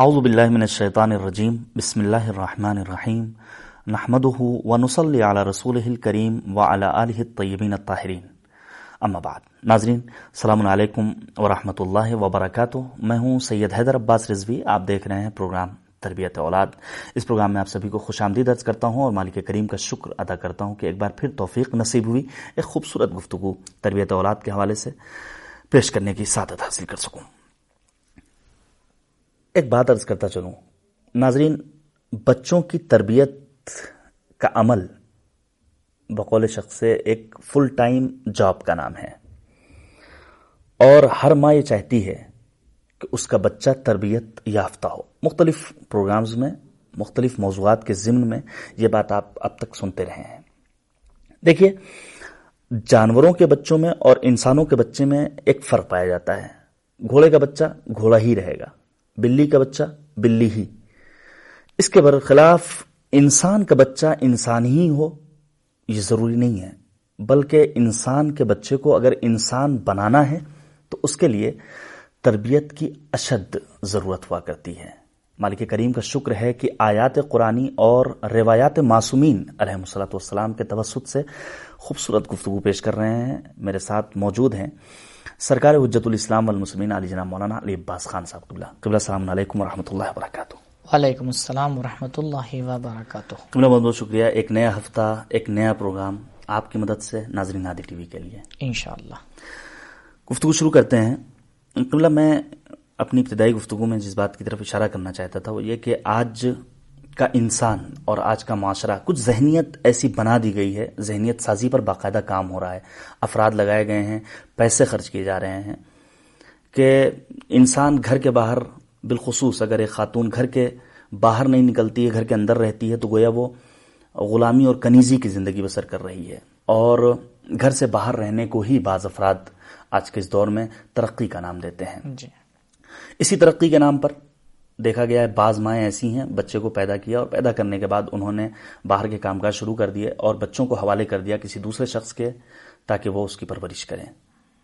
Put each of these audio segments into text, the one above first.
اعوذ باللہ من الشیطان الرجیم، بسم اللہ الرحمن الرحیم نحمده ونصلي على رسوله الكريم وعلى آله الطيبين الطاهرين اما بعد، ناظرین، السلام علیکم ورحمۃ اللہ وبرکاتہ۔ میں ہوں سید حیدر عباس رضوی، آپ دیکھ رہے ہیں پروگرام تربیت اولاد۔ اس پروگرام میں آپ سبھی کو خوش آمدید درج کرتا ہوں اور مالک کریم کا شکر ادا کرتا ہوں کہ ایک بار پھر توفیق نصیب ہوئی، ایک خوبصورت گفتگو تربیت اولاد کے حوالے سے پیش کرنے کی سعادت حاصل کر سکوں۔ ایک بات عرض کرتا چلوں۔ ناظرین، بچوں کی تربیت کا عمل بقول شخص سے ایک فل ٹائم جاب کا نام ہے۔ اور ہر ماں یہ چاہتی ہے کہ اس کا بچہ تربیت یافتہ ہو۔ مختلف پروگرامز میں، مختلف موضوعات کے ضمن میں یہ بات آپ اب تک سنتے رہے ہیں۔ دیکھیے، جانوروں کے بچوں میں اور انسانوں کے بچے میں ایک فرق پایا جاتا ہے۔ گھوڑے کا بچہ گھوڑا ہی رہے گا۔ بلی کا بچہ، بلی ہی۔ اس کے برخلاف انسان کا بچہ انسان ہی ہو، یہ ضروری نہیں ہے۔ بلکہ انسان کے بچے کو اگر انسان بنانا ہے، تو اس کے لیے تربیت کی اشد ضرورت ہوا کرتی ہے۔ مالک کریم کا شکر ہے کہ آیات قرآنی اور روایات معصومین علیہ السلاۃ والسلام کے توسط سے خوبصورت گفتگو پیش کر رہے ہیں۔ میرے ساتھ موجود ہیں سرکار حجت الاسلام والمسلمین علی جناب مولانا علی عباس خان صاحب قبلہ قبلہ السلام علیکم ورحمۃ اللہ وبرکاتہ۔ وعلیکم السلام ورحمۃ اللہ وبرکاتہ۔ قبلہ بہت بہت شکریہ ایک نیا ہفتہ ایک نیا پروگرام آپ کی مدد سے ناظرین نادی ٹی وی کے لیے۔ انشاءاللہ۔ گفتگو شروع کرتے ہیں۔ قبلہ میں اپنی ابتدائی گفتگو میں جس بات کی طرف اشارہ کرنا چاہتا تھا وہ یہ کہ آج کا انسان اور آج کا معاشرہ کچھ ذہنیت ایسی بنا دی گئی ہے ذہنیت سازی پر باقاعدہ کام ہو رہا ہے افراد لگائے گئے ہیں پیسے خرچ کیے جا رہے ہیں کہ انسان گھر کے باہر بالخصوص اگر ایک خاتون گھر کے باہر نہیں نکلتی ہے گھر کے اندر رہتی ہے تو گویا وہ غلامی اور کنیزی کی زندگی بسر کر رہی ہے اور گھر سے باہر رہنے کو ہی بعض افراد آج کے اس دور میں ترقی کا نام دیتے ہیں۔ جی۔ اسی ترقی کے نام پر دیکھا گیا ہے بعض مائیں ایسی ہیں بچے کو پیدا کیا اور پیدا کرنے کے بعد انہوں نے باہر کے کام کاج شروع کر دیے اور بچوں کو حوالے کر دیا کسی دوسرے شخص کے تاکہ وہ اس کی پرورش کریں۔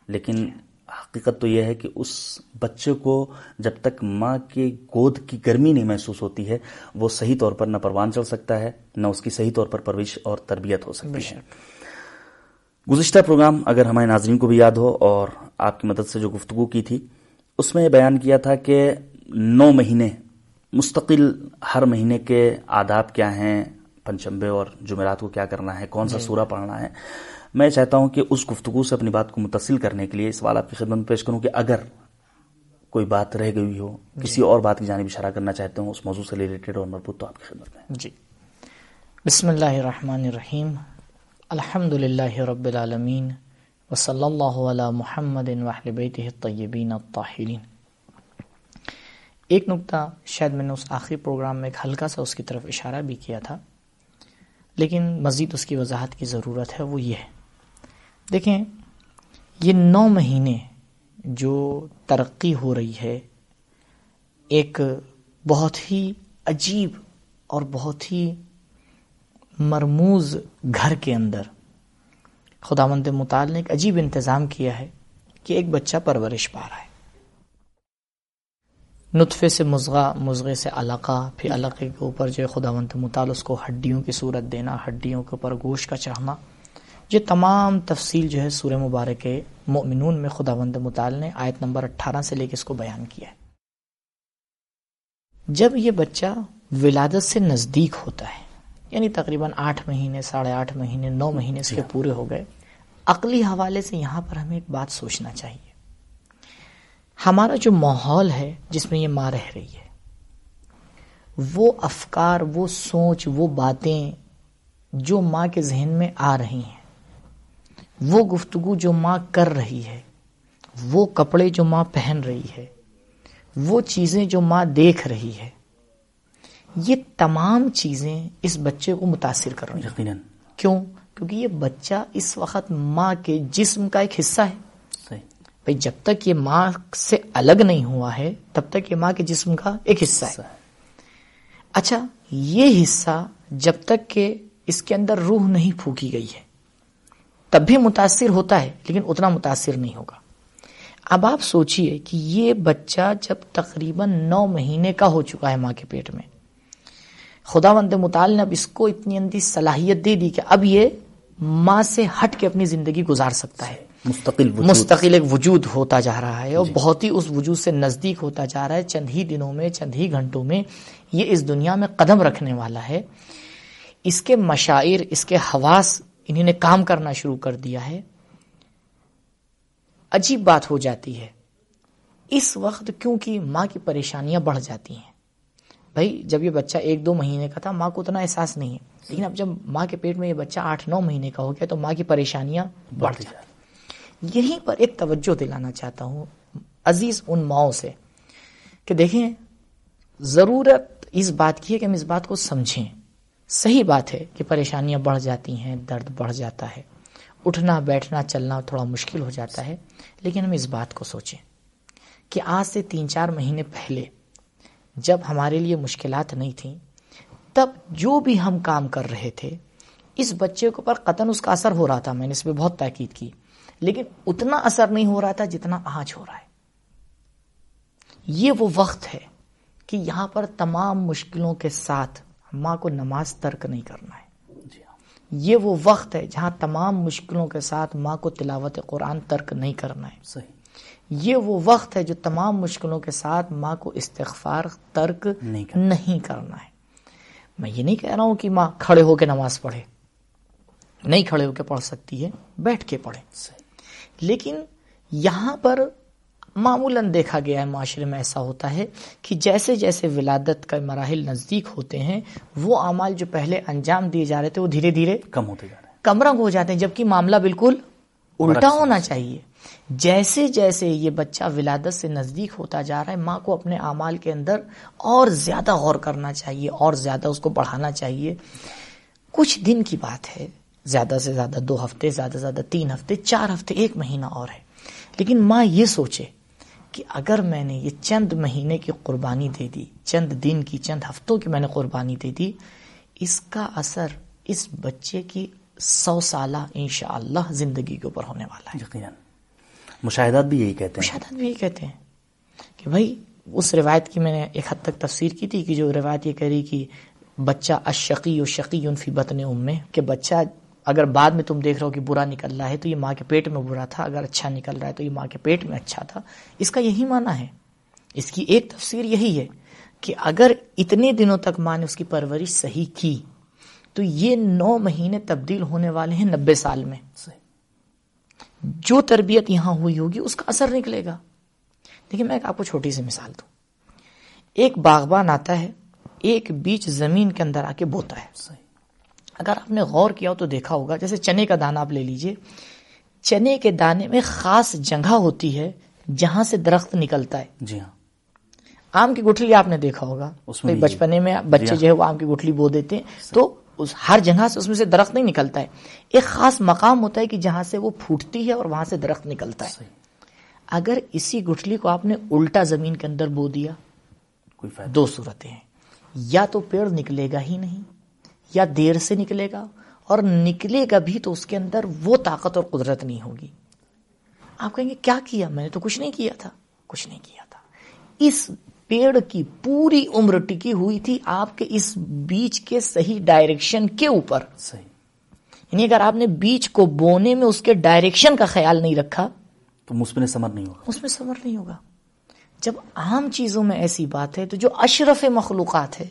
لیکن حقیقت تو یہ ہے کہ اس بچے کو جب تک ماں کے گود کی گرمی نہیں محسوس ہوتی ہے وہ صحیح طور پر نہ پروان چل سکتا ہے نہ اس کی صحیح طور پر پرورش اور تربیت ہو سکتی ہے۔ گزشتہ پروگرام اگر ہمارے ناظرین کو بھی یاد ہو اور آپ کی مدد سے جو گفتگو کی تھی اس میں یہ بیان کیا تھا کہ نو مہینے مستقل ہر مہینے کے آداب کیا ہیں پنچمبے اور جمعرات کو کیا کرنا ہے کون سا سورہ پڑھنا ہے۔ میں چاہتا ہوں کہ اس گفتگو سے اپنی بات کو متصل کرنے کے لیے اس سوال آپ کی خدمت پیش کروں کہ اگر کوئی بات رہ گئی ہو کسی اور بات کی جانب اشارہ کرنا چاہتے ہوں اس موضوع سے ریلیٹڈ اور مربوط تو آپ کی خدمت میں۔ جی۔ بسم اللہ الرحمن الرحیم۔ الحمد للہ رب العالمین وصلی اللہ علی محمد وحل بیتہ الطیبین الطاہرین۔ ایک نقطہ شاید میں نے اس آخری پروگرام میں ایک ہلکا سا اس کی طرف اشارہ بھی کیا تھا، لیکن مزید اس کی وضاحت کی ضرورت ہے، وہ یہ ہے۔ دیکھیں، یہ نو مہینے جو ترقی ہو رہی ہے، ایک بہت ہی عجیب اور بہت ہی مرموز گھر کے اندر خدا مند مطال نے ایک عجیب انتظام کیا ہے کہ ایک بچہ پرورش پا رہا ہے۔ نطفے سے مزغہ مزغے سے علاقہ پھر علاقے کے اوپر جو ہے خدا مند مطال اس کو ہڈیوں کی صورت دینا ہڈیوں کے اوپر گوشت کا چڑھنا۔ یہ تمام تفصیل جو ہے سورہ مبارک کے مؤمنون میں خدا وند مطال نے آیت نمبر اٹھارہ سے لے کے اس کو بیان کیا ہے۔ جب یہ بچہ ولادت سے نزدیک ہوتا ہے یعنی تقریباً آٹھ مہینے ساڑھے آٹھ مہینے نو مہینے اس کے پورے ہو گئے عقلی حوالے سے یہاں پر ہمیں ایک بات سوچنا چاہیے۔ ہمارا جو ماحول ہے جس میں یہ ماں رہ رہی ہے وہ افکار وہ سوچ وہ باتیں جو ماں کے ذہن میں آ رہی ہیں وہ گفتگو جو ماں کر رہی ہے وہ کپڑے جو ماں پہن رہی ہے وہ چیزیں جو ماں دیکھ رہی ہے یہ تمام چیزیں اس بچے کو متاثر کر رہی ہیں۔ کیوں؟ کیونکہ یہ بچہ اس وقت ماں کے جسم کا ایک حصہ ہے۔ بھائی جب تک یہ ماں سے الگ نہیں ہوا ہے تب تک یہ ماں کے جسم کا ایک حصہ ہے۔ اچھا یہ حصہ جب تک کہ اس کے اندر روح نہیں پھونکی گئی ہے تب بھی متاثر ہوتا ہے لیکن اتنا متاثر نہیں ہوگا۔ اب آپ سوچئے کہ یہ بچہ جب تقریباً نو مہینے کا ہو چکا ہے ماں کے پیٹ میں۔ خدا مند مطال نے اب اس کو اتنی اندھی صلاحیت دے دی کہ اب یہ ماں سے ہٹ کے اپنی زندگی گزار سکتا ہے۔ مستقل وجود۔ مستقل ایک وجود ہوتا جا رہا ہے اور بہت ہی اس وجود سے نزدیک ہوتا جا رہا ہے۔ چند ہی دنوں میں چند ہی گھنٹوں میں یہ اس دنیا میں قدم رکھنے والا ہے۔ اس کے مشاعر اس کے حواس انہیں نے کام کرنا شروع کر دیا ہے۔ عجیب بات ہو جاتی ہے۔ اس وقت کیونکہ ماں کی پریشانیاں بڑھ جاتی ہیں۔ بھائی جب یہ بچہ ایک دو مہینے کا تھا ماں کو اتنا احساس نہیں ہے۔ لیکن اب جب ماں کے پیٹ میں یہ بچہ آٹھ نو مہینے کا ہو گیا تو ماں کی پریشانیاں بڑھ جاتی یہیں پر ایک توجہ دلانا چاہتا ہوں عزیز ان ماؤں سے کہ دیکھیں، ضرورت اس بات کی ہے کہ ہم اس بات کو سمجھیں۔ صحیح بات ہے کہ پریشانیاں بڑھ جاتی ہیں، درد بڑھ جاتا ہے۔ اٹھنا، بیٹھنا، چلنا تھوڑا مشکل ہو جاتا ہے، لیکن ہم اس بات کو سوچیں کہ آج سے تین چار مہینے پہلے جب ہمارے لیے مشکلات نہیں تھیں، تب جو بھی ہم کام کر رہے تھے، اس بچے کے اوپر قطن اس کا اثر ہو رہا تھا۔ میں نے اس پہ بہت تاکید کی۔ لیکن اتنا اثر نہیں ہو رہا تھا جتنا آج ہو رہا ہے۔ یہ وہ وقت ہے کہ یہاں پر تمام مشکلوں کے ساتھ ماں کو نماز ترک نہیں کرنا ہے۔ جی ہاں۔ یہ وہ وقت ہے جہاں تمام مشکلوں کے ساتھ ماں کو تلاوت قرآن ترک نہیں کرنا ہے۔ صحیح۔ یہ وہ وقت ہے جو تمام مشکلوں کے ساتھ ماں کو استغفار ترک نہیں کرنا۔ نہیں کرنا ہے۔ میں یہ نہیں کہہ رہا ہوں کہ ماں کھڑے ہو کے نماز پڑھے نہیں کھڑے ہو کے پڑھ سکتی ہے بیٹھ کے پڑھے۔ صحیح۔ لیکن یہاں پر معمولاً دیکھا گیا ہے معاشرے میں ایسا ہوتا ہے کہ جیسے جیسے ولادت کا مراحل نزدیک ہوتے ہیں وہ اعمال جو پہلے انجام دیے جا رہے تھے وہ دھیرے دھیرے کم ہوتے جا رہے ہیں۔ کمرنگ ہو جاتے ہیں جبکہ معاملہ بالکل الٹا ہونا چاہیے۔ جیسے جیسے یہ بچہ ولادت سے نزدیک ہوتا جا رہا ہے ماں کو اپنے اعمال کے اندر اور زیادہ غور کرنا چاہیے اور زیادہ اس کو بڑھانا چاہیے۔ کچھ دن کی بات ہے زیادہ سے زیادہ دو ہفتے زیادہ سے زیادہ تین ہفتے چار ہفتے ایک مہینہ اور ہے۔ لیکن ماں یہ سوچے کہ اگر میں نے یہ چند مہینے کی قربانی دے دی چند دن کی چند ہفتوں کی میں نے قربانی دے دی اس کا اثر اس بچے کی سو سالہ انشاءاللہ زندگی کے اوپر ہونے والا ہے۔ یقیناً۔ مشاہدات بھی یہی کہتے ہیں۔ مشاہدات بھی یہ کہتے ہیں کہ بھائی اس روایت کی میں نے ایک حد تک تفسیر کی تھی کہ جو روایت یہ کہہ رہی کہ بچہ اشقی و شقی فی بطن ام میں کہ بچہ اگر بعد میں تم دیکھ رہے ہو کہ برا نکل رہا ہے تو یہ ماں کے پیٹ میں برا تھا، اگر اچھا نکل رہا ہے تو یہ ماں کے پیٹ میں اچھا تھا۔ اس کا یہی معنی ہے۔ اس کی ایک تفسیر یہی ہے کہ اگر اتنے دنوں تک ماں نے اس کی پرورش صحیح کی، تو یہ نو مہینے تبدیل ہونے والے ہیں نبے سال میں۔ جو تربیت یہاں ہوئی ہوگی، اس کا اثر نکلے گا۔ دیکھیں، میں ایک آپ کو چھوٹی سی مثال دوں۔ ایک باغبان آتا ہے، ایک بیچ زمین کے اندر آ کے بوتا ہے۔ صحیح اگر آپ نے غور کیا ہو تو دیکھا ہوگا جیسے چنے کا دانہ آپ لے لیجیے۔ چنے کے دانے میں خاص جگہ ہوتی ہے جہاں سے درخت نکلتا ہے۔ جی ہاں۔ آم کی گٹھلی آپ نے دیکھا ہوگا۔ بچپنے میں بچے جو ہے وہ آم کی گٹھلی بو دیتے ہیں۔ تو اس ہر جگہ سے اس میں سے درخت نہیں نکلتا ہے۔ ایک خاص مقام ہوتا ہے کہ جہاں سے وہ پھوٹتی ہے اور وہاں سے درخت نکلتا ہے۔ اگر اسی گٹھلی کو آپ نے الٹا زمین کے اندر بو دیا دو صورتیں ہیں۔ یا تو پیڑ نکلے گا ہی نہیں یا دیر سے نکلے گا اور نکلے گا بھی تو اس کے اندر وہ طاقت اور قدرت نہیں ہوگی۔ آپ کہیں گے کیا کیا؟ میں نے تو کچھ نہیں کیا تھا۔ کچھ نہیں کیا تھا۔ اس پیڑ کی پوری عمر ٹکی ہوئی تھی آپ کے اس بیج کے صحیح ڈائریکشن کے اوپر۔ صحیح۔ یعنی اگر آپ نے بیج کو بونے میں اس کے ڈائریکشن کا خیال نہیں رکھا تو مثبت ثمر نہیں ہوگا۔ اس میں صبر نہیں ہوگا۔ جب عام چیزوں میں ایسی بات ہے تو جو اشرف مخلوقات ہے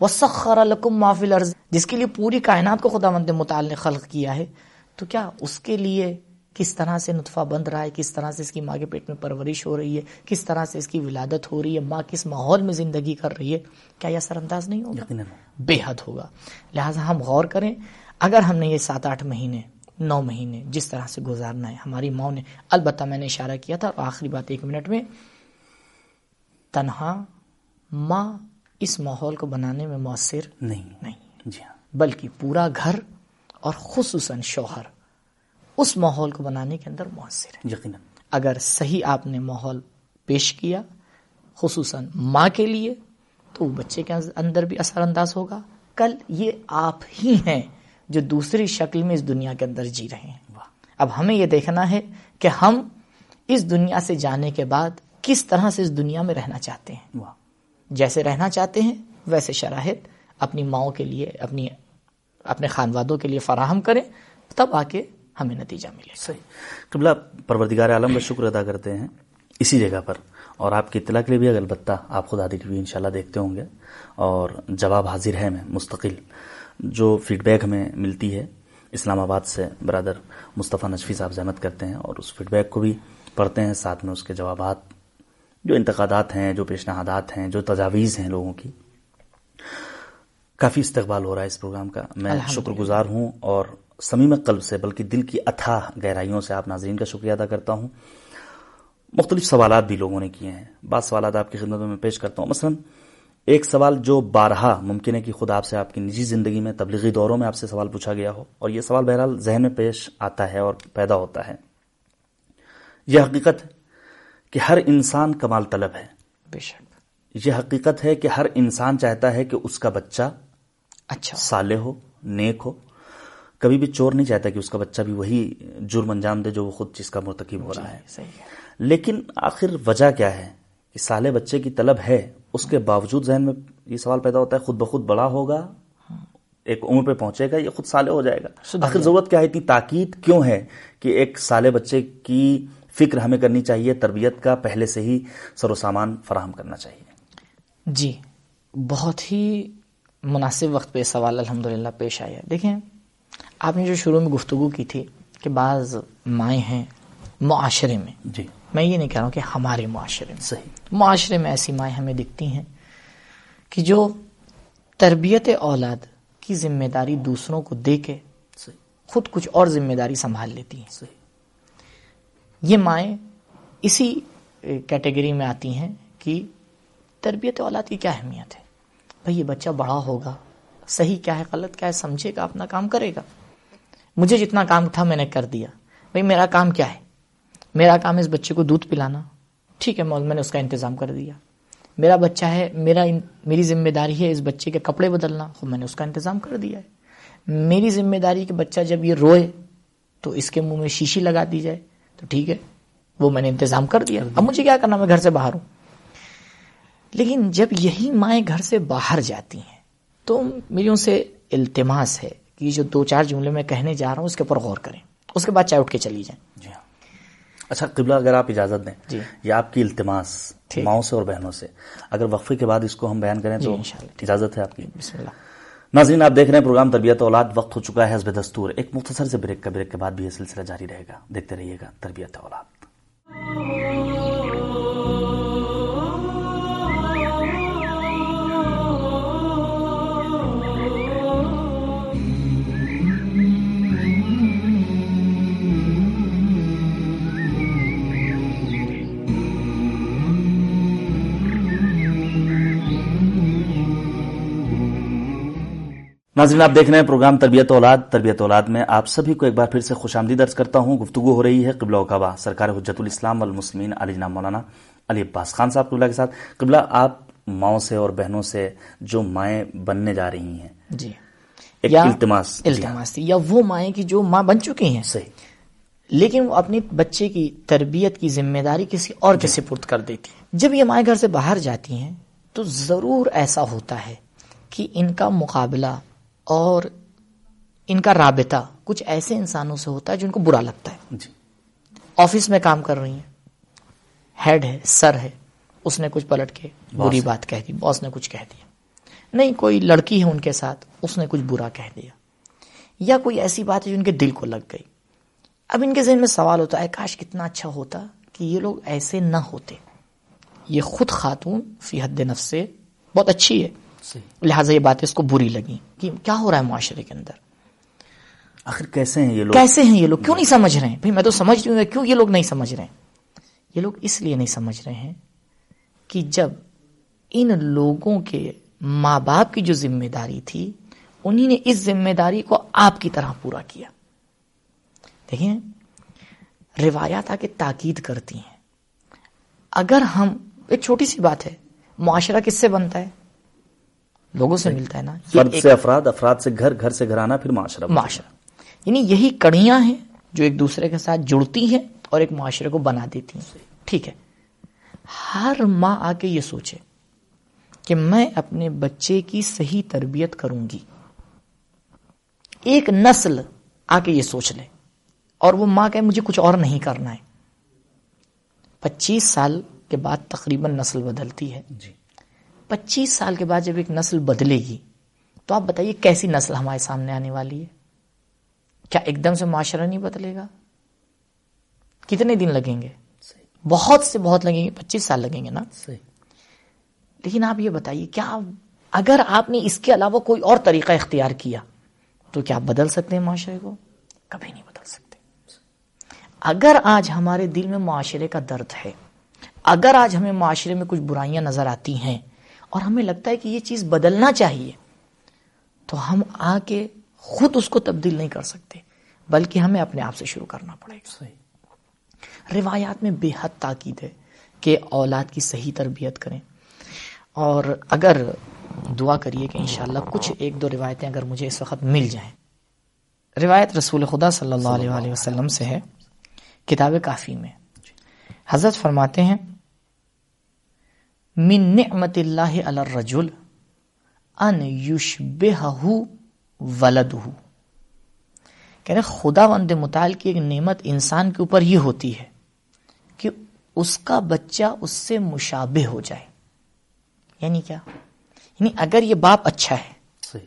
وسخر لکم ما فی الارض جس کے لیے پوری کائنات کو خدا مند مطال نے خلق کیا ہے تو کیا اس کے لیے کس طرح سے نطفہ بند رہا ہے؟ کس طرح سے اس کی ماں کے پیٹ میں پرورش ہو رہی ہے؟ کس طرح سے اس کی ولادت ہو رہی ہے؟ ماں کس ماحول میں زندگی کر رہی ہے؟ کیا یہ اثر انداز نہیں ہوگا؟ بے حد ہوگا۔ لہٰذا ہم غور کریں اگر ہم نے یہ سات آٹھ مہینے نو مہینے جس طرح سے گزارنا ہے ہماری ماں نے البتہ میں نے اشارہ کیا تھا آخری بات ایک منٹ میں تنہا ماں اس ماحول کو بنانے میں مؤثر نہیں۔ نہیں۔ جی ہاں۔ بلکہ پورا گھر اور خصوصاً شوہر اس ماحول کو بنانے کے اندر مؤثر ہے۔ یقیناً۔ اگر صحیح آپ نے ماحول پیش کیا خصوصاً ماں کے لیے تو بچے کے اندر بھی اثر انداز ہوگا۔ کل یہ آپ ہی ہیں جو دوسری شکل میں اس دنیا کے اندر جی رہے ہیں۔ اب ہمیں یہ دیکھنا ہے کہ ہم اس دنیا سے جانے کے بعد کس طرح سے اس دنیا میں رہنا چاہتے ہیں۔ واہ۔ جیسے رہنا چاہتے ہیں، ویسے شراہد اپنی ماؤں کے لیے، اپنی، اپنے خانوادوں کے لیے فراہم کریں، تب آ کے ہمیں نتیجہ ملے صحیح۔ قبلہ پروردگار عالم کا شکر ادا کرتے ہیں اسی جگہ پر۔ اور آپ کی اطلاع کے لیے بھی البتہ آپ خود آدھی ٹی وی انشاءاللہ دیکھتے ہوں گے۔ اور جواب حاضر ہے میں، مستقل۔ جو فیڈ بیک ہمیں ملتی ہے، اسلام آباد سے برادر مصطفیٰ نشفی صاحب زحمت کرتے ہیں اور اس فیڈ بیک کو بھی پڑھتے ہیں، ساتھ میں اس کے جوابات جو انتقادات ہیں جو پیشنہادات ہیں جو تجاویز ہیں لوگوں کی کافی استقبال ہو رہا ہے اس پروگرام کا۔ میں شکر گزار ہوں اور سمیم قلب سے بلکہ دل کی اتھاہ گہرائیوں سے آپ ناظرین کا شکریہ ادا کرتا ہوں۔ مختلف سوالات بھی لوگوں نے کیے ہیں۔ بعض سوالات آپ کی خدمت میں پیش کرتا ہوں۔ مثلا ایک سوال جو بارہا ممکن ہے کہ خود آپ سے آپ کی نجی زندگی میں تبلیغی دوروں میں آپ سے سوال پوچھا گیا ہو اور یہ سوال بہرحال ذہن میں پیش آتا ہے اور پیدا ہوتا ہے۔ یہ حقیقت کہ ہر انسان کمال طلب ہے۔ بے شک۔ یہ حقیقت ہے کہ ہر انسان چاہتا ہے کہ اس کا بچہ اچھا۔ صالح ہو نیک ہو۔ کبھی بھی چور نہیں چاہتا کہ اس کا بچہ بھی وہی جرم انجام دے جو وہ خود چیز کا مرتکب ہو رہا ہے۔ صحیح لیکن آخر وجہ کیا ہے؟ کہ سالے بچے کی طلب ہے۔ اس کے باوجود ذہن میں یہ سوال پیدا ہوتا ہے خود بخود بڑا ہوگا ایک عمر پہ پہنچے گا یہ خود سالے ہو جائے گا؟ آخر ضرورت کیا ہے؟ اتنی تاکید کیوں ہے کہ ایک سالے بچے کی فکر ہمیں کرنی چاہیے تربیت کا پہلے سے ہی سر و سامان فراہم کرنا چاہیے۔ جی بہت ہی مناسب وقت پہ سوال الحمدللہ پیش آیا۔ دیکھیں آپ نے جو شروع میں گفتگو کی تھی کہ بعض مائیں ہیں معاشرے میں۔ جی۔ میں یہ نہیں کہہ رہا ہوں کہ ہمارے معاشرے میں۔ صحیح۔ معاشرے میں ایسی مائیں ہمیں دکھتی ہیں کہ جو تربیت اولاد کی ذمہ داری دوسروں کو دے کے خود کچھ اور ذمہ داری سنبھال لیتی ہیں۔ صحیح۔ یہ مائیں اسی کیٹیگری میں آتی ہیں کہ تربیت اولاد کی کیا اہمیت ہے؟ بھئی یہ بچہ بڑا ہوگا، صحیح کیا ہے، غلط کیا ہے، سمجھے گا، اپنا کام کرے گا۔ مجھے جتنا کام تھا میں نے کر دیا۔ بھئی میرا کام کیا ہے؟ میرا کام اس بچے کو دودھ پلانا۔ ٹھیک ہے مول، میں نے اس کا انتظام کر دیا۔ میرا بچہ ہے، میرا میری ذمہ داری ہے اس بچے کے کپڑے بدلنا۔ خب میں نے اس کا انتظام کر دیا ہے۔ میری ذمہ داری کہ بچہ جب یہ روئے تو اس کے منہ میں شیشی لگا دی جائے۔ تو ٹھیک ہے وہ میں نے انتظام کر دیا۔ اب مجھے کیا کرنا میں گھر سے باہر ہوں۔ لیکن جب یہی مائیں گھر سے باہر جاتی ہیں تو میری ان سے التماس ہے کہ جو دو چار جملے میں کہنے جا رہا ہوں اس کے اوپر غور کریں۔ اس کے بعد چائے اٹھ کے چلی جائیں۔ جی ہاں۔ اچھا قبلہ اگر آپ اجازت دیں جی۔ یہ آپ کی التماس۔ ماؤں سے اور بہنوں سے۔ اگر وقفے کے بعد اس کو ہم بیان کریں جی تو انشاءاللہ۔ اجازت ہے آپ کی۔ بسم اللہ۔ ناظرین، آپ دیکھ رہے ہیں پروگرام تربیت اولاد، وقت ہو چکا ہے حسب دستور۔ ایک مختصر سے بریک کا بریک کے بعد بھی یہ سلسلہ جاری رہے گا۔ دیکھتے رہیے گا تربیت اولاد۔ ناظرین آپ دیکھ رہے ہیں پروگرام تربیت اولاد۔ تربیت اولاد میں آپ سبھی کو ایک بار پھر سے خوش آمدید درج کرتا ہوں گفتگو ہو رہی ہے قبلہ وقبہ سرکار حجت الاسلام والمسلمین علی جناب مولانا علی عباس خان صاحب قبلہ کے ساتھ۔ قبلہ آپ ماؤں سے اور بہنوں سے جو مائیں بننے جا رہی ہیں۔ جی۔ ایک یا التماس۔ جی۔ التماس تھی یا وہ مائیں کی جو ماں بن چکی ہیں۔ صحیح۔ لیکن وہ اپنی بچے کی تربیت کی ذمہ داری کسی اور کے سپرد کر دیتی ہیں۔ جب یہ مائیں گھر سے باہر جاتی ہیں تو ضرور ایسا ہوتا ہے کہ ان کا مقابلہ اور ان کا رابطہ کچھ ایسے انسانوں سے ہوتا ہے جن کو برا لگتا ہے۔ جی۔ آفس میں کام کر رہی ہیں۔ ہیڈ ہے سر ہے۔ اس نے کچھ پلٹ کے بری بات کہہ دی باس نے کچھ کہہ دیا۔ نہیں کوئی لڑکی ہے ان کے ساتھ اس نے کچھ برا کہہ دیا۔ یا کوئی ایسی بات ہے جو ان کے دل کو لگ گئی۔ اب ان کے ذہن میں سوال ہوتا ہے کاش کتنا اچھا ہوتا کہ یہ لوگ ایسے نہ ہوتے۔ یہ خود خاتون فی حد نفس سے بہت اچھی ہے۔ لہٰذا یہ باتیں اس کو بری لگی کہ کیا ہو رہا ہے معاشرے کے اندر؟ آخر کیسے ہیں یہ لوگ؟ کیسے ہیں یہ لوگ؟ کیوں نہیں سمجھ رہے ہیں؟ بھائی میں تو سمجھ رہی ہوں؟ کیوں یہ لوگ نہیں سمجھ رہے ہیں؟ یہ لوگ اس لیے نہیں سمجھ رہے ہیں کہ جب ان لوگوں کے ماں باپ کی جو ذمہ داری تھی انہی نے اس ذمہ داری کو آپ کی طرح پورا کیا۔ دیکھیں روایات آ کے تاکید کرتی ہیں۔ اگر ہم ایک چھوٹی سی بات ہے معاشرہ کس سے بنتا ہے؟ لوگوں سے ملتا ہے نا فرد سے افراد افراد سے گھر گھر سے گھرانا پھر معاشرہ معاشرہ۔ یعنی یہی کڑیاں ہیں جو ایک دوسرے کے ساتھ جڑتی ہیں اور ایک معاشرے کو بنا دیتی ہیں۔ ٹھیک ہے۔ ہر ماں آ کے یہ سوچے کہ میں اپنے بچے کی صحیح تربیت کروں گی۔ ایک نسل آ کے یہ سوچ لے اور وہ ماں کہ مجھے کچھ اور نہیں کرنا ہے۔ پچیس سال کے بعد تقریباً نسل بدلتی ہے۔ جی۔ پچیس سال کے بعد جب ایک نسل بدلے گی تو آپ بتائیے کیسی نسل ہمارے سامنے آنے والی ہے؟ کیا ایک دم سے معاشرہ نہیں بدلے گا؟ کتنے دن لگیں گے؟ بہت سے بہت لگیں گے پچیس سال لگیں گے نا؟ لیکن آپ یہ بتائیے کیا اگر آپ نے اس کے علاوہ کوئی اور طریقہ اختیار کیا تو کیا آپ بدل سکتے ہیں معاشرے کو؟ کبھی نہیں بدل سکتے۔ اگر آج ہمارے دل میں معاشرے کا درد ہے اگر آج ہمیں معاشرے میں کچھ برائیاں نظر آتی ہیں اور ہمیں لگتا ہے کہ یہ چیز بدلنا چاہیے تو ہم آ کے خود اس کو تبدیل نہیں کر سکتے بلکہ ہمیں اپنے آپ سے شروع کرنا پڑے گا۔ صحیح۔ روایات میں بے حد تاکید ہے کہ اولاد کی صحیح تربیت کریں۔ اور اگر دعا کریے کہ انشاءاللہ کچھ ایک دو روایتیں اگر مجھے اس وقت مل جائیں۔ روایت رسول خدا صلی اللہ علیہ وآلہ وسلم سے ہے کتاب کافی میں۔ حضرت فرماتے ہیں من نعمت اللہ علی الرجل ان یشبہہ ولدہ کہہ رہے خدا وند متعال کی ایک نعمت انسان کے اوپر یہ ہوتی ہے کہ اس کا بچہ اس سے مشابہ ہو جائے۔ یعنی کیا؟ یعنی اگر یہ باپ اچھا ہے۔ صحیح۔ یہ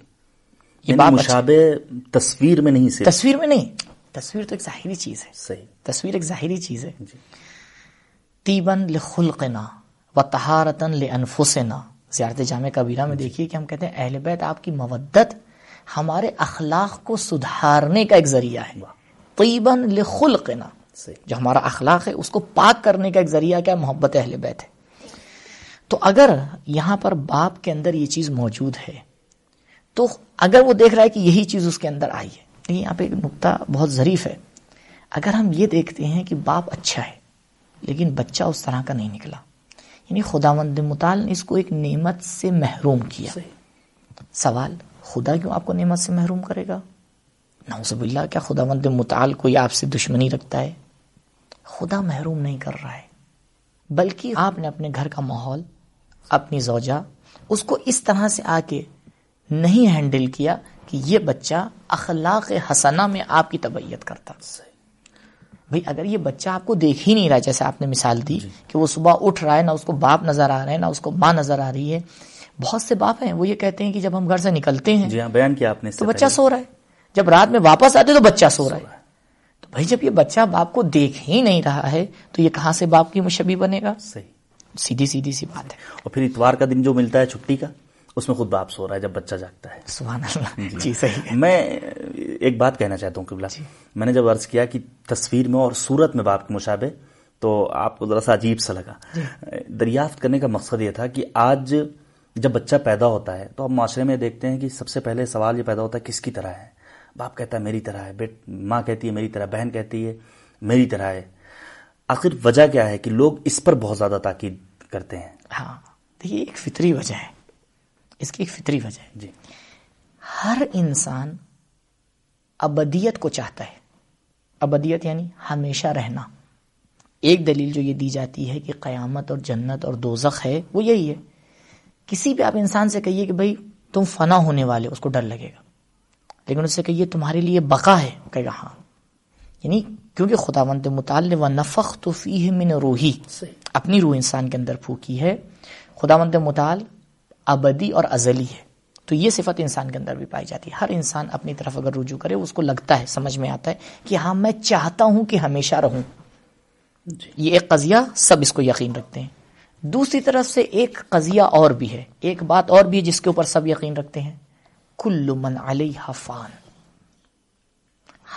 یعنی باپ اچھا مشابہ تصویر میں نہیں صرف۔ تصویر میں نہیں۔ تصویر تو ایک ظاہری چیز ہے۔ صحیح۔ تصویر ایک ظاہری چیز ہے۔ جی۔ تیبن لخلقنا۔ و تہارتن لانفسنا۔ زیارت جامع کبیرہ میں دیکھیے کہ ہم کہتے ہیں اہل بیت آپ کی مودت ہمارے اخلاق کو سدھارنے کا ایک ذریعہ ہے۔ طیبن لخلقنا۔ جو ہمارا اخلاق ہے اس کو پاک کرنے کا ایک ذریعہ کیا؟ محبت اہل بیت ہے۔ تو اگر یہاں پر باپ کے اندر یہ چیز موجود ہے تو اگر وہ دیکھ رہا ہے کہ یہی چیز اس کے اندر آئی ہے لیکن یہاں پہ ایک نقطہ بہت ظریف ہے۔ اگر ہم یہ دیکھتے ہیں کہ باپ اچھا ہے لیکن بچہ اس طرح کا نہیں نکلا یعنی خداوند مطال نے اس کو ایک نعمت سے محروم کیا۔ سوال خدا کیوں آپ کو نعمت سے محروم کرے گا؟ نعوذ باللہ کیا خداوند مطال کوئی آپ سے دشمنی رکھتا ہے؟ خدا محروم نہیں کر رہا ہے بلکہ آپ نے اپنے گھر کا ماحول اپنی زوجہ اس کو اس طرح سے آ کے نہیں ہینڈل کیا کہ یہ بچہ اخلاق حسنہ میں آپ کی تبعیت کرتا۔ بھئی اگر یہ بچہ آپ کو دیکھ ہی نہیں رہا جیسے آپ نے مثال دی کہ وہ صبح اٹھ رہا ہے نہ اس کو باپ نظر آ رہے ہیں نہ اس کو ماں نظر آ رہی ہے۔ بہت سے باپ ہیں وہ یہ کہتے ہیں کہ جب ہم گھر سے نکلتے ہیں جی ہاں بیان کیا آپ نے تو بچہ۔ سو رہا ہے۔ جب رات میں واپس آتے تو بچہ سو رہا ہے۔ تو بھائی جب یہ بچہ باپ کو دیکھ ہی نہیں رہا ہے تو یہ کہاں سے باپ کی مشبی بنے گا؟ صحیح۔ سیدھی سیدھی سی بات ہے۔ اور پھر اتوار کا دن جو ملتا ہے چھٹی کا اس میں خود باپ سو رہا ہے جب بچہ جاگتا ہے۔ سبحان اللہ۔ جی۔ صحیح۔ ہے میں ایک بات کہنا چاہتا ہوں قبلہ۔ میں نے جب عرض کیا کہ تصویر میں اور صورت میں باپ کے مشابہ تو آپ کو ذرا سا عجیب سا لگا۔ دریافت کرنے کا مقصد یہ تھا کہ آج جب بچہ پیدا ہوتا ہے تو ہم معاشرے میں دیکھتے ہیں کہ سب سے پہلے سوال یہ پیدا ہوتا ہے کس کی طرح ہے؟ باپ کہتا ہے میری طرح ہے۔ بیٹ ماں کہتی ہے میری طرح۔ بہن کہتی ہے میری طرح ہے۔ آخر وجہ کیا ہے کہ لوگ اس پر بہت زیادہ تاکید کرتے ہیں؟ ہاں۔ دیکھیے ایک فطری وجہ ہے۔ اس کی ایک فطری وجہ ہے۔ جی۔ ہر انسان ابدیت کو چاہتا ہے۔ ابدیت یعنی ہمیشہ رہنا۔ ایک دلیل جو یہ دی جاتی ہے کہ قیامت اور جنت اور دوزخ ہے وہ یہی ہے۔ کسی بھی آپ انسان سے کہیے کہ بھائی تم فنا ہونے والے اس کو ڈر لگے گا۔ لیکن اس سے کہیے تمہارے لیے بقا ہے۔ کہے گا ہاں یعنی کیونکہ خدا مند مطالع و نفق تو فی من روحی۔ اپنی روح انسان کے اندر پھونکی ہے۔ خدا مند مطال ابدی اور ازلی ہے۔ تو یہ صفت انسان کے اندر بھی پائی جاتی ہے۔ ہر انسان اپنی طرف اگر رجوع کرے اس کو لگتا ہے سمجھ میں آتا ہے کہ ہاں میں چاہتا ہوں کہ ہمیشہ رہوں۔ یہ ایک قضیہ سب اس کو یقین رکھتے ہیں۔ دوسری طرف سے ایک قضیہ اور بھی ہے۔ ایک بات اور بھی ہے جس کے اوپر سب یقین رکھتے ہیں۔ کل من علیہ فان۔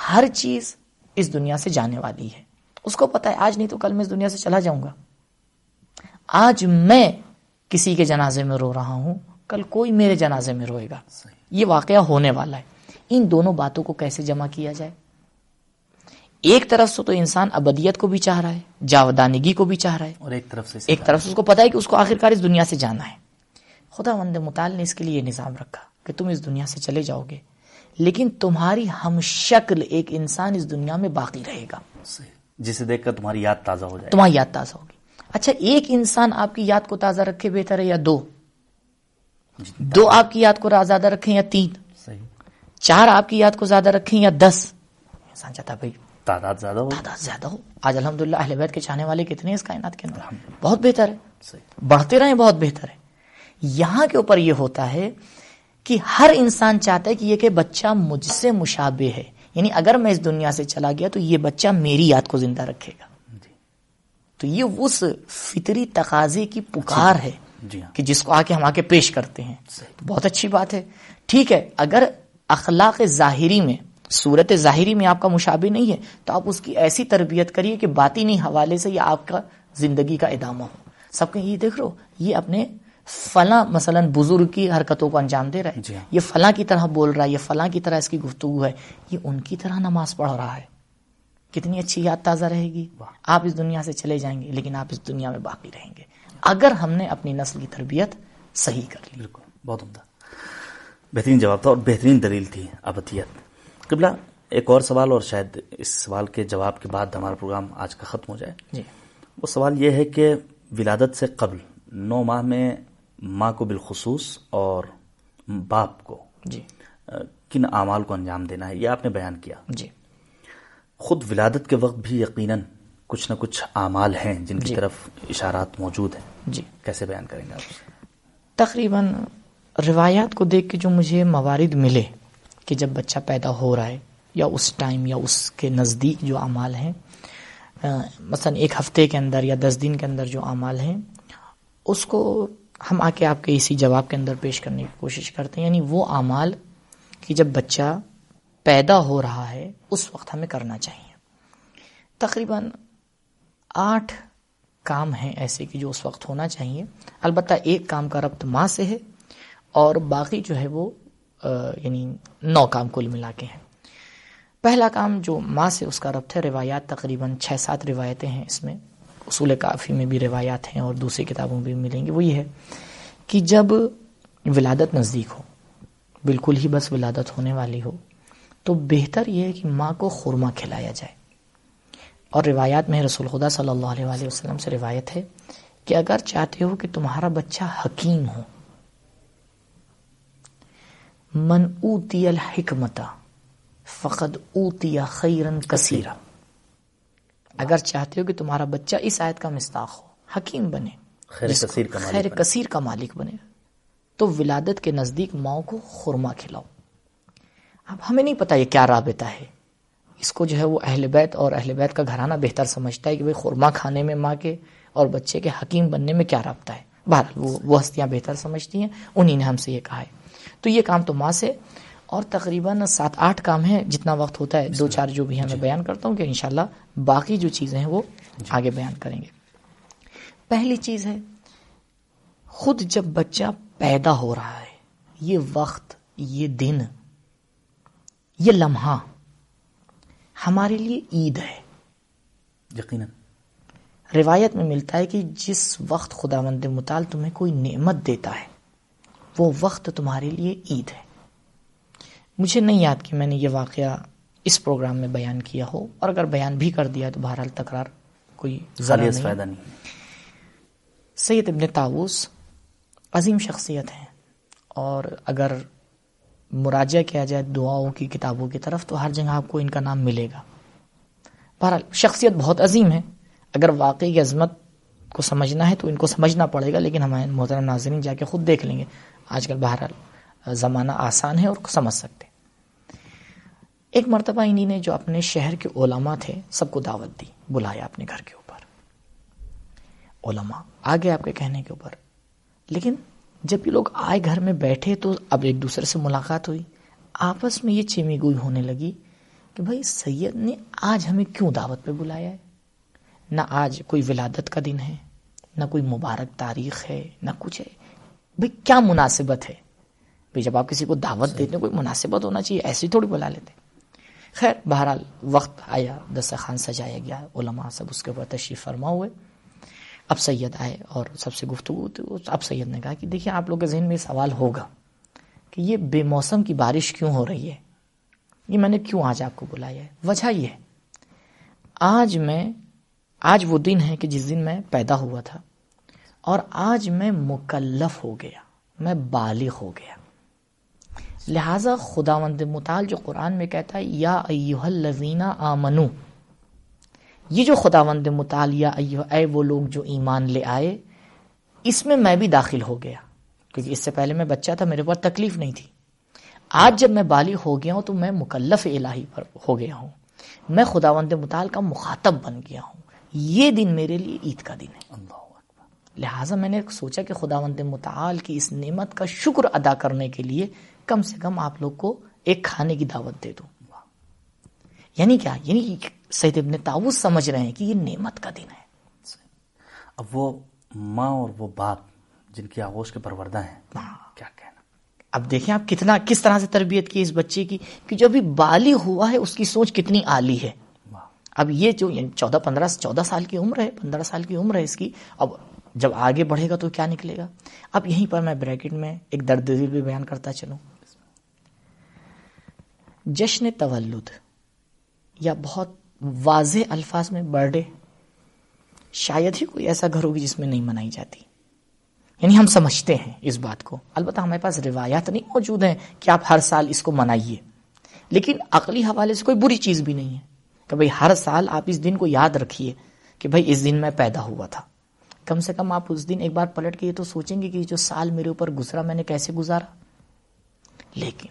ہر چیز اس دنیا سے جانے والی ہے۔ اس کو پتا ہے آج نہیں تو کل میں اس دنیا سے چلا جاؤں گا۔ آج میں کسی کے جنازے میں رو رہا ہوں۔ کل کوئی میرے جنازے میں روئے گا۔ یہ واقعہ ہونے والا ہے۔ ان دونوں باتوں کو کیسے جمع کیا جائے؟ ایک طرف سے تو انسان ابدیت کو بھی چاہ رہا ہے جاودانگی کو بھی چاہ رہا ہے۔ اور ایک طرف سے ایک طرف سے اس کو پتا ہے کہ اس کو آخرکار اس دنیا سے جانا ہے۔ خدا وند مطال نے اس کے لیے یہ نظام رکھا کہ تم اس دنیا سے چلے جاؤ گے۔ لیکن تمہاری ہم شکل ایک انسان اس دنیا میں باقی رہے گا۔ جسے دیکھ کر تمہاری یاد تازہ ہو جائے تمہاری یاد تازہ ہوگی۔ اچھا ایک انسان آپ کی یاد کو تازہ رکھے بہتر ہے یا دو؟ دو آپ کی یاد کو زیادہ رکھیں یا تین؟ صحیح. چار آپ کی یاد کو زیادہ رکھیں یا دس؟ انسان چاہتا بھائی. تعداد زیادہ ہو؟ تعداد زیادہ ہو. آج الحمدللہ اہل بیت کے چاہنے والے کتنے اس کائنات کے اندر؟ بہت بہتر ہے. بڑھتے رہیں بہت بہتر ہے. یہاں کے اوپر یہ ہوتا ہے کہ ہر انسان چاہتا ہے کہ یہ کہ بچہ مجھ سے مشابہ ہے. یعنی اگر میں اس دنیا سے چلا گیا تو یہ بچہ میری یاد کو زندہ رکھے گا. جی. تو یہ اس فطری تقاضے کی پکار ہے. جی ہاں۔ کہ جس کو آ کے ہم آ کے پیش کرتے ہیں۔ بہت اچھی بات ہے۔ ٹھیک ہے اگر اخلاق ظاہری میں صورت ظاہری میں آپ کا مشابہ نہیں ہے تو آپ اس کی ایسی تربیت کریے کہ باطنی حوالے سے یہ آپ کا زندگی کا ادامہ ہو۔ سب کے یہ دیکھ رہو یہ اپنے فلاں مثلا بزرگ کی حرکتوں کو انجام دے رہا ہے۔ جی ہاں۔ یہ فلاں کی طرح بول رہا ہے یہ فلاں کی طرح اس کی گفتگو ہے۔ یہ ان کی طرح نماز پڑھ رہا ہے۔ کتنی اچھی یاد تازہ رہے گی۔ آپ اس دنیا سے چلے جائیں گے لیکن آپ اس دنیا میں باقی رہیں گے۔ اگر ہم نے اپنی نسل کی تربیت صحیح کر لی۔ بالکل بہت عمدہ۔ بہترین جواب تھا اور بہترین دلیل تھی ابتیت قبلہ ایک اور سوال اور شاید اس سوال کے جواب کے بعد ہمارا پروگرام آج کا ختم ہو جائے۔ جی۔ وہ سوال یہ ہے کہ ولادت سے قبل نو ماہ میں ماں کو بالخصوص اور باپ کو جی۔ کن اعمال کو انجام دینا ہے؟ یہ آپ نے بیان کیا۔ جی۔ خود ولادت کے وقت بھی یقیناً کچھ نہ کچھ اعمال ہیں جن کی طرف اشارات موجود ہیں۔ جی۔ کیسے بیان کریں گے آپ؟ تقریباً روایات کو دیکھ کے جو مجھے موارد ملے کہ جب بچہ پیدا ہو رہا ہے یا اس ٹائم یا اس کے نزدیک جو اعمال ہیں مثلا ایک ہفتے کے اندر یا دس دن کے اندر جو اعمال ہیں اس کو ہم آ کے آپ کے اسی جواب کے اندر پیش کرنے کی کوشش کرتے ہیں۔ یعنی وہ اعمال کہ جب بچہ پیدا ہو رہا ہے اس وقت ہمیں کرنا چاہیے۔ تقریباً آٹھ کام ہیں ایسے کہ جو اس وقت ہونا چاہیے۔ البتہ ایک کام کا ربط ماں سے ہے اور باقی جو ہے وہ آ، یعنی نو کام کل ملا کے ہیں۔ پہلا کام جو ماں سے اس کا ربط ہے روایات تقریباً چھ سات روایتیں ہیں اس میں۔ اصول کافی میں بھی روایات ہیں اور دوسری کتابوں میں بھی ملیں گی۔ وہ یہ ہے کہ جب ولادت نزدیک ہو بالکل ہی بس ولادت ہونے والی ہو تو بہتر یہ ہے کہ ماں کو خورما کھلایا جائے۔ اور روایات میں رسول خدا صلی اللہ علیہ وآلہ وسلم سے روایت ہے کہ اگر چاہتے ہو کہ تمہارا بچہ حکیم ہو من اوتی الحکمت فقد اوتی خیرن کثیرا۔ اگر چاہتے ہو کہ تمہارا بچہ اس آیت کا مستاق ہو حکیم بنے خیر کثیر کا مالک خیر بنے۔ کثیر کا مالک بنے تو ولادت کے نزدیک ماؤں کو خورما کھلاؤ۔ اب ہمیں نہیں پتا یہ کیا رابطہ ہے۔ اس کو جو ہے وہ اہل بیت اور اہل بیت کا گھرانہ بہتر سمجھتا ہے کہ بھئی خورما کھانے میں ماں کے اور بچے کے حکیم بننے میں کیا رابطہ ہے؟ بہرحال وہ وہ ہستیاں بہتر سمجھتی ہیں انہی نے ہم سے یہ کہا ہے۔ تو یہ کام تو ماں سے اور تقریباً سات آٹھ کام ہیں جتنا وقت ہوتا ہے دو چار جو بھی ہیں میں بیان کرتا ہوں کہ انشاءاللہ باقی جو چیزیں ہیں وہ آگے بیان کریں گے۔ پہلی چیز ہے خود جب بچہ پیدا ہو رہا ہے یہ وقت یہ دن یہ لمحہ ہمارے لیے عید ہے۔ یقیناً۔ روایت میں ملتا ہے کہ جس وقت خدا مند مطال تمہیں کوئی نعمت دیتا ہے وہ وقت تمہارے لیے عید ہے۔ مجھے نہیں یاد کہ میں نے یہ واقعہ اس پروگرام میں بیان کیا ہو اور اگر بیان بھی کر دیا تو بہرحال تکرار کوئی نہیں۔ فائدہ نہیں۔ سید ابن تاؤس عظیم شخصیت ہیں اور اگر مراجعہ کیا جائے دعاؤں کی، کتابوں کی طرف، تو ہر جگہ آپ کو ان کا نام ملے گا۔ بہرحال، شخصیت بہت عظیم ہے۔ اگر واقعی کی عظمت کو سمجھنا ہے تو ان کو سمجھنا پڑے گا، لیکن ہمارے محترم ناظرین جا کے خود دیکھ لیں گے۔ آج کل بہرحال زمانہ آسان ہے اور سمجھ سکتے ایک مرتبہ انہی نے جو اپنے شہر کے علماء تھے، سب کو دعوت دی، بلایا اپنے گھر کے اوپر۔ علماء، آگے آپ کے کہنے کے اوپر۔ لیکن جب یہ لوگ آئے گھر میں بیٹھے تو اب ایک دوسرے سے ملاقات ہوئی۔ آپس میں یہ چیمی گوئی ہونے لگی کہ بھائی، سید نے آج ہمیں کیوں دعوت پہ بلایا ہے؟ نہ آج کوئی ولادت کا دن ہے، نہ کوئی مبارک تاریخ ہے، نہ کچھ ہے۔ بھائی، کیا مناسبت ہے؟ بھائی، جب آپ کسی کو دعوت دیتے ہیں، کوئی مناسبت ہونا چاہیے، ایسے ہی تھوڑی بلا لیتے۔ خیر، بہرحال وقت آیا، دسترخوان سجایا گیا، علماء سب اس کے اوپر تشریف فرما ہوئے۔ اب سید آئے اور سب سے گفتگو اب سید نے کہا کہ دیکھیں، آپ لوگ کے ذہن میں یہ سوال ہوگا کہ یہ بے موسم کی بارش کیوں ہو رہی ہے؟ یہ میں نے کیوں آج آپ کو بلایا ہے؟ وجہ یہ ہے، آج میں، آج وہ دن ہے کہ جس دن میں پیدا ہوا تھا اور آج میں مکلف ہو گیا، میں بالغ ہو گیا۔ لہذا خدا وند مطال جو قرآن میں کہتا ہے، یا ایوہ الذین آمنو یہ جو خدا وند مطال یا ایوہ اے وہ لوگ جو ایمان لے آئے اس میں میں بھی داخل ہو گیا۔ کیونکہ اس سے پہلے میں بچہ تھا میرے پاس تکلیف نہیں تھی۔ آج جب میں بالغ ہو گیا ہوں تو میں مکلف الہی پر ہو گیا ہوں۔ میں خدا وند مطال کا مخاطب بن گیا ہوں۔ یہ دن میرے لیے عید کا دن ہے۔ لہٰذا میں نے سوچا کہ خدا وند مطال کی اس نعمت کا شکر ادا کرنے کے لیے کم سے کم آپ لوگ کو ایک کھانے کی دعوت دے دوں۔ یعنی کیا؟ یعنی سید ابن تاؤس سمجھ رہے ہیں کہ یہ نعمت کا دن ہے۔ اب وہ ماں اور وہ باپ جن کی آغوش کے پروردہ ہیں کیا کہنا؟ اب دیکھیں آپ کتنا کس طرح سے تربیت کی اس بچے کی کہ جو ابھی بالی ہوا ہے اس کی سوچ کتنی عالی ہے۔ اب یہ جو یعنی چودہ پندرہ چودہ سال کی عمر ہے پندرہ سال کی عمر ہے اس کی اب جب آگے بڑھے گا تو کیا نکلے گا؟ اب یہیں پر میں بریکٹ میں ایک درد دل بھی بیان کرتا چلوں۔ جشن تولد۔ یا بہت واضح الفاظ میں برتھ ڈے، شاید ہی کوئی ایسا گھر ہوگی جس میں نہیں منائی جاتی۔ یعنی ہم سمجھتے ہیں اس بات کو۔ البتہ ہمارے پاس روایات نہیں موجود ہیں کہ آپ ہر سال اس کو منائیے۔ لیکن عقلی حوالے سے کوئی بری چیز بھی نہیں ہے کہ بھائی ہر سال آپ اس دن کو یاد رکھیے کہ بھائی اس دن میں پیدا ہوا تھا۔ کم سے کم آپ اس دن ایک بار پلٹ کے یہ تو سوچیں گے کہ جو سال میرے اوپر گزرا میں نے کیسے گزارا۔ لیکن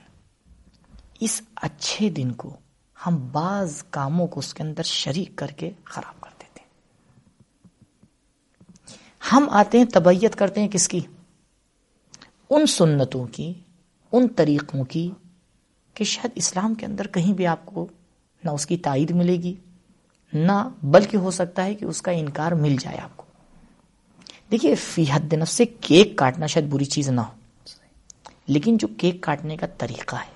اس اچھے دن کو ہم بعض کاموں کو اس کے اندر شریک کر کے خراب کر دیتے ہیں۔ ہم آتے ہیں تبیت کرتے ہیں کس کی؟ ان سنتوں کی، ان طریقوں کی کہ شاید اسلام کے اندر کہیں بھی آپ کو نہ اس کی تائید ملے گی، نہ بلکہ ہو سکتا ہے کہ اس کا انکار مل جائے آپ کو۔ دیکھیے، فی حد نفس سے کیک کاٹنا شاید بری چیز نہ ہو، لیکن جو کیک کاٹنے کا طریقہ ہے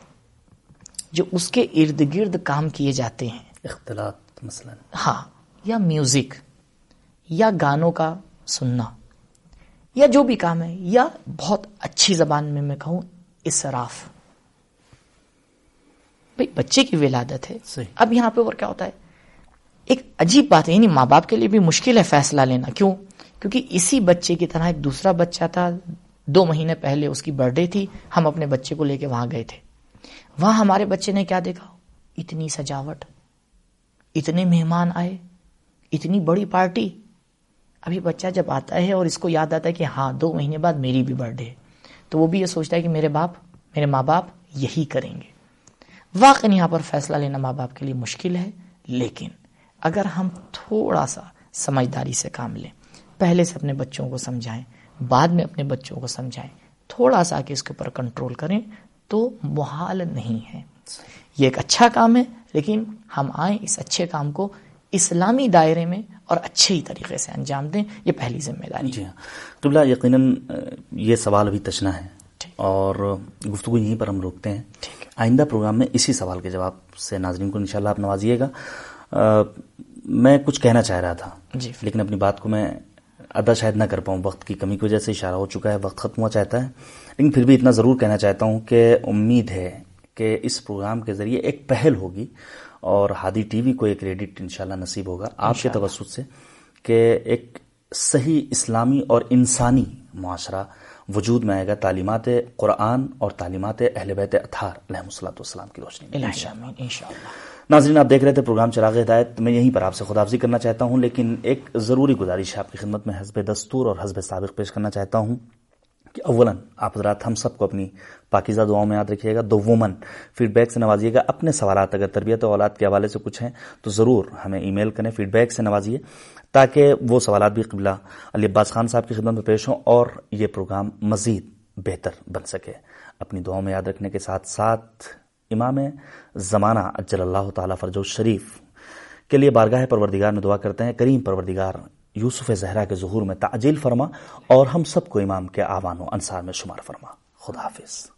جو اس کے ارد گرد کام کیے جاتے ہیں۔ اختلاط مثلا۔ ہاں یا میوزک یا گانوں کا سننا یا جو بھی کام ہے یا بہت اچھی زبان میں میں کہوں اسراف بھائی بچے کی ولادت ہے۔ صحیح۔ اب یہاں پہ اور کیا ہوتا ہے؟ ایک عجیب بات ہے یعنی ماں باپ کے لیے بھی مشکل ہے فیصلہ لینا۔ کیوں؟ کیونکہ اسی بچے کی طرح ایک دوسرا بچہ تھا دو مہینے پہلے اس کی برتھ ڈے تھی ہم اپنے بچے کو لے کے وہاں گئے تھے۔ وہاں ہمارے بچے نے کیا دیکھا؟ اتنی سجاوٹ، اتنے مہمان آئے، اتنی بڑی پارٹی۔ ابھی بچہ جب آتا ہے اور اس کو یاد آتا ہے کہ ہاں دو مہینے بعد میری بھی برتھ ڈے ہے، تو وہ بھی یہ سوچتا ہے کہ میرے باپ، میرے ماں باپ یہی کریں گے۔ واقع یہاں پر فیصلہ لینا ماں باپ کے لیے مشکل ہے، لیکن اگر ہم تھوڑا سا سمجھداری سے کام لیں، پہلے سے اپنے بچوں کو سمجھائیں، بعد میں اپنے بچوں کو سمجھائیں، تھوڑا سا کہ اس کے اوپر کنٹرول کریں تو محال نہیں ہے۔ یہ ایک اچھا کام ہے لیکن ہم آئیں اس اچھے کام کو اسلامی دائرے میں اور اچھے ہی طریقے سے انجام دیں۔ یہ پہلی ذمہ داری جی ہاں۔ قبلہ یقیناً یہ سوال ابھی تشنا ہے۔ اور گفتگو یہیں پر ہم روکتے ہیں۔ آئندہ پروگرام میں اسی سوال کے جواب سے ناظرین کو انشاءاللہ آپ نوازیے گا۔ میں کچھ کہنا چاہ رہا تھا جی۔ لیکن اپنی بات کو میں ادا شاید نہ کر پاؤں۔ وقت کی کمی کی وجہ سے اشارہ ہو چکا ہے وقت ختم ہوا چاہتا ہے۔ لیکن پھر بھی اتنا ضرور کہنا چاہتا ہوں کہ امید ہے کہ اس پروگرام کے ذریعے ایک پہل ہوگی اور ہادی ٹی وی کو ایک کریڈٹ انشاءاللہ نصیب ہوگا۔ آپ کے توسط سے کہ ایک صحیح اسلامی اور انسانی معاشرہ وجود میں آئے گا تعلیمات قرآن اور تعلیمات اہل بیت اطہار علیہ والسلام کی روشنی میں۔ انشاءاللہ۔ ناظرین آپ دیکھ رہے تھے پروگرام چراغ ہدایت میں یہیں پر آپ سے خدافزی کرنا چاہتا ہوں لیکن ایک ضروری گزارش ہے۔ آپ کی خدمت میں حزب دستور اور حزب سابق پیش کرنا چاہتا ہوں۔ کہ اولا آپ حضرات ہم سب کو اپنی پاکیزہ دعاؤں میں یاد رکھیے گا دومن فیڈ بیک سے نوازیے گا اپنے سوالات، اگر تربیت اولاد کے حوالے سے کچھ ہیں تو ضرور ہمیں ای میل کریں فیڈ بیک سے نوازیے، تاکہ وہ سوالات بھی قبلہ علی عباس خان صاحب کی خدمت میں پیش ہوں اور یہ پروگرام مزید بہتر بن سکے۔ اپنی دعاؤں میں یاد رکھنے کے ساتھ ساتھ امام زمانہ اجل اللہ تعالی فرج شریف کے لیے بارگاہ پروردگار میں دعا کرتے ہیں، کریم پروردگار یوسف زہرا کے ظہور میں تعجیل فرما اور ہم سب کو امام کے آوان و انصار میں شمار فرما۔ خدا حافظ۔